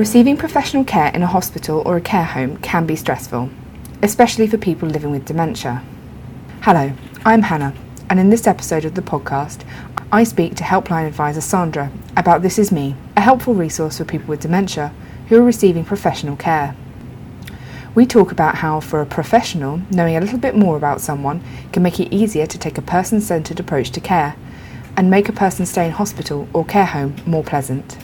Receiving professional care in a hospital or a care home can be stressful, especially for people living with dementia. Hello, I'm Hannah, and in this episode of the podcast, I speak to Helpline Advisor Sandra about This Is Me, a helpful resource for people with dementia who are receiving professional care. We talk about how, for a professional, knowing a little bit more about someone can make it easier to take a person centred approach to care and make a person's stay in hospital or care home more pleasant.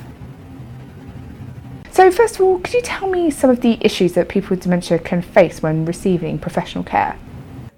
So, first of all, could you tell me some of the issues that people with dementia can face when receiving professional care?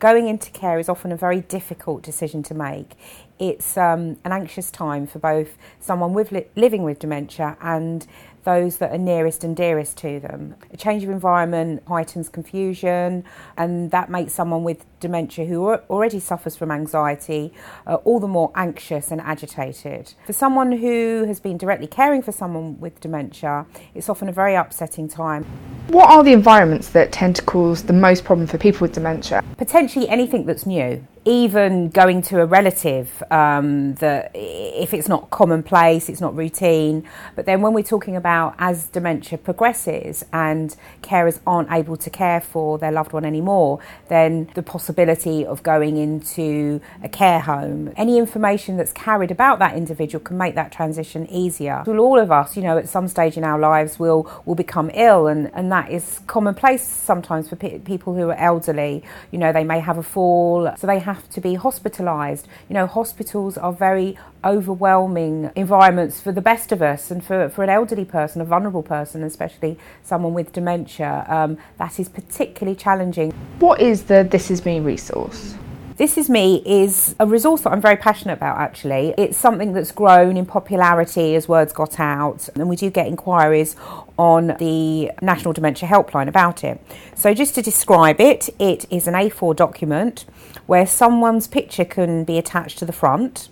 Going into care is often a very difficult decision to make. It's um, an anxious time for both someone with li- living with dementia and those that are nearest and dearest to them. A change of environment heightens confusion, and that makes someone with dementia who already suffers from anxiety uh, all the more anxious and agitated. For someone who has been directly caring for someone with dementia, it's often a very upsetting time. What are the environments that tend to cause the most problem for people with dementia? Potentially anything that's new even going to a relative um, that if it's not commonplace, it's not routine. But then when we're talking about as dementia progresses and carers aren't able to care for their loved one anymore, then the possibility of going into a care home, any information that's carried about that individual can make that transition easier. All of us, you know, at some stage in our lives will will become ill, and, and that is commonplace sometimes for pe- people who are elderly. You know, they may have a fall, so they have have to be hospitalised. You know, hospitals are very overwhelming environments for the best of us, and for, for an elderly person, a vulnerable person, especially someone with dementia, um, that is particularly challenging. What is the This Is Me resource? This Is Me is a resource that I'm very passionate about actually. It's something that's grown in popularity as words got out, and we do get inquiries on the National Dementia Helpline about it. So, just to describe it, it is an A4 document where someone's picture can be attached to the front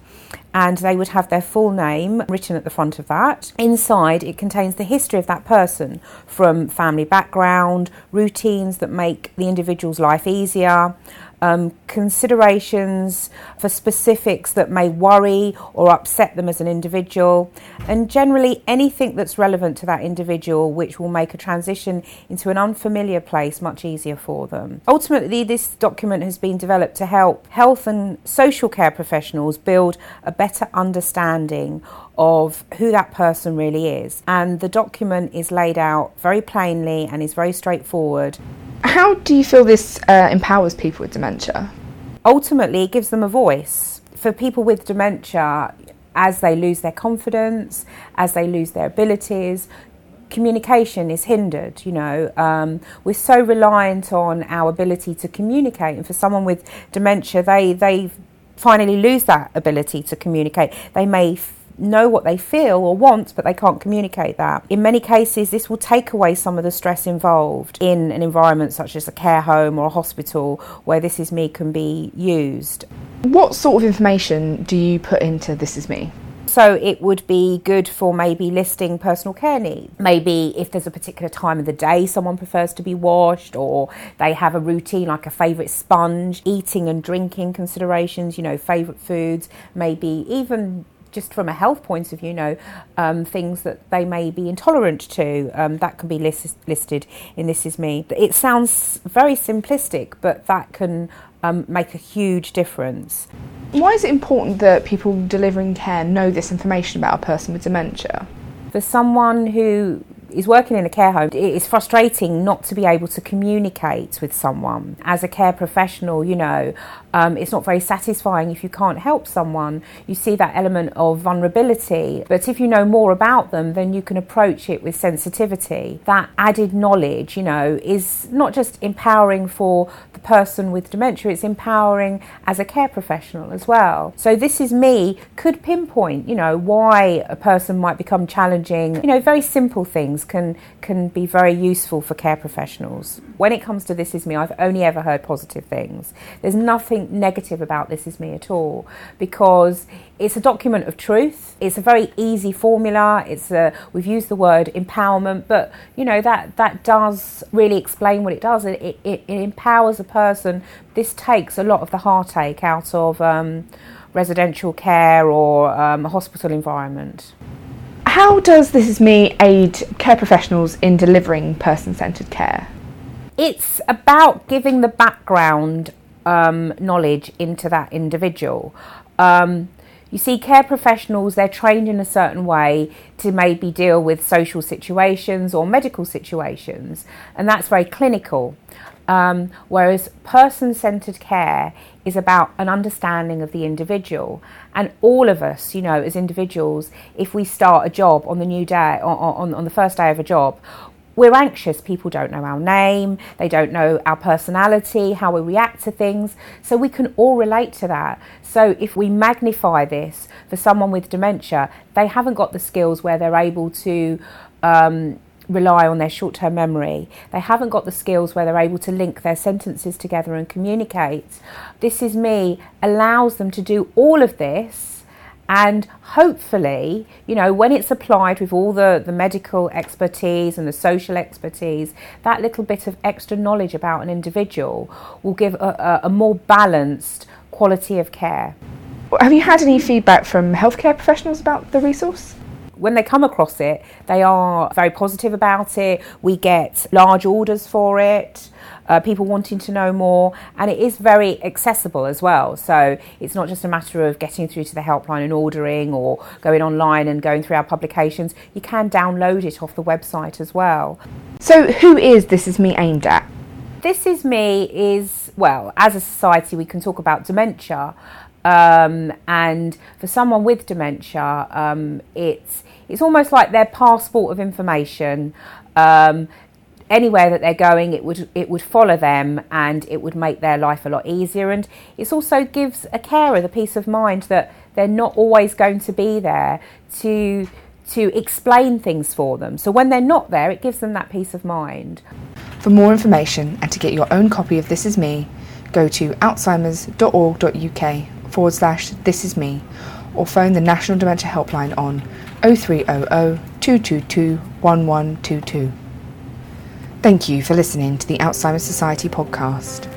and they would have their full name written at the front of that. Inside, it contains the history of that person from family background, routines that make the individual's life easier, um, considerations for specifics that may worry or upset them as an individual, and generally anything that's relevant to that individual which will make a transition into an unfamiliar place much easier for them. Ultimately, this document has been developed to help health and social care professionals build a better understanding of who that person really is. And the document is laid out very plainly and is very straightforward. How do you feel this uh, empowers people with dementia? Ultimately, it gives them a voice. For people with dementia, as they lose their confidence, as they lose their abilities, communication is hindered. You know, um, we're so reliant on our ability to communicate, and for someone with dementia, they they finally lose that ability to communicate. They may know what they feel or want, but they can't communicate that. In many cases, this will take away some of the stress involved in an environment such as a care home or a hospital where This Is Me can be used. What sort of information do you put into This Is Me? So it would be good for maybe listing personal care needs. Maybe if there's a particular time of the day someone prefers to be washed or they have a routine like a favourite sponge, eating and drinking considerations, you know, favourite foods, maybe even just from a health point of view, you know, um, things that they may be intolerant to. Um, that can be list- listed in This Is Me. It sounds very simplistic, but that can um, make a huge difference. Why is it important that people delivering care know this information about a person with dementia? For someone who is working in a care home, it is frustrating not to be able to communicate with someone. As a care professional, you know, um, it's not very satisfying if you can't help someone. You see that element of vulnerability. But if you know more about them, then you can approach it with sensitivity. That added knowledge, you know, is not just empowering for the person with dementia, it's empowering as a care professional as well. So, this is me could pinpoint, you know, why a person might become challenging. You know, very simple things can, can be very useful for care professionals. When it comes to This Is Me, I've only ever heard positive things. There's nothing negative about This Is Me at all because it's a document of truth. It's a very easy formula. It's a, we've used the word empowerment, but you know that that does really explain what it does. It, it, it empowers a person. This takes a lot of the heartache out of um, residential care or um, a hospital environment. how does This Is Me aid care professionals in delivering person centred care? It's about giving the background um, knowledge into that individual. Um, you see, care professionals, they're trained in a certain way to maybe deal with social situations or medical situations, and that's very clinical. Um, whereas person centered care is about an understanding of the individual. And all of us, you know, as individuals, if we start a job on the new day, on, on, on the first day of a job, we're anxious. People don't know our name, they don't know our personality, how we react to things. So we can all relate to that. So if we magnify this for someone with dementia, they haven't got the skills where they're able to. Um, rely on their short term memory. They haven't got the skills where they're able to link their sentences together and communicate. This is me allows them to do all of this and hopefully, you know, when it's applied with all the, the medical expertise and the social expertise, that little bit of extra knowledge about an individual will give a, a, a more balanced quality of care. Have you had any feedback from healthcare professionals about the resource? When they come across it, they are very positive about it. We get large orders for it uh, people wanting to know more, and it is very accessible as well. So it's not just a matter of getting through to the helpline and ordering or going online and going through our publications. You can download it off the website as well. So, who is This Is Me aimed at? This Is Me is, well, as a society, we can talk about dementia. Um, and for someone with dementia, um, it's it's almost like their passport of information. Um, anywhere that they're going, it would it would follow them and it would make their life a lot easier. And it also gives a carer the peace of mind that they're not always going to be there to to explain things for them. So when they're not there, it gives them that peace of mind. For more information and to get your own copy of This Is Me, go to alzheimers.org.uk forward slash This Is Me or phone the National Dementia Helpline on 0300 222 1122. Thank you for listening to the Alzheimer's Society podcast.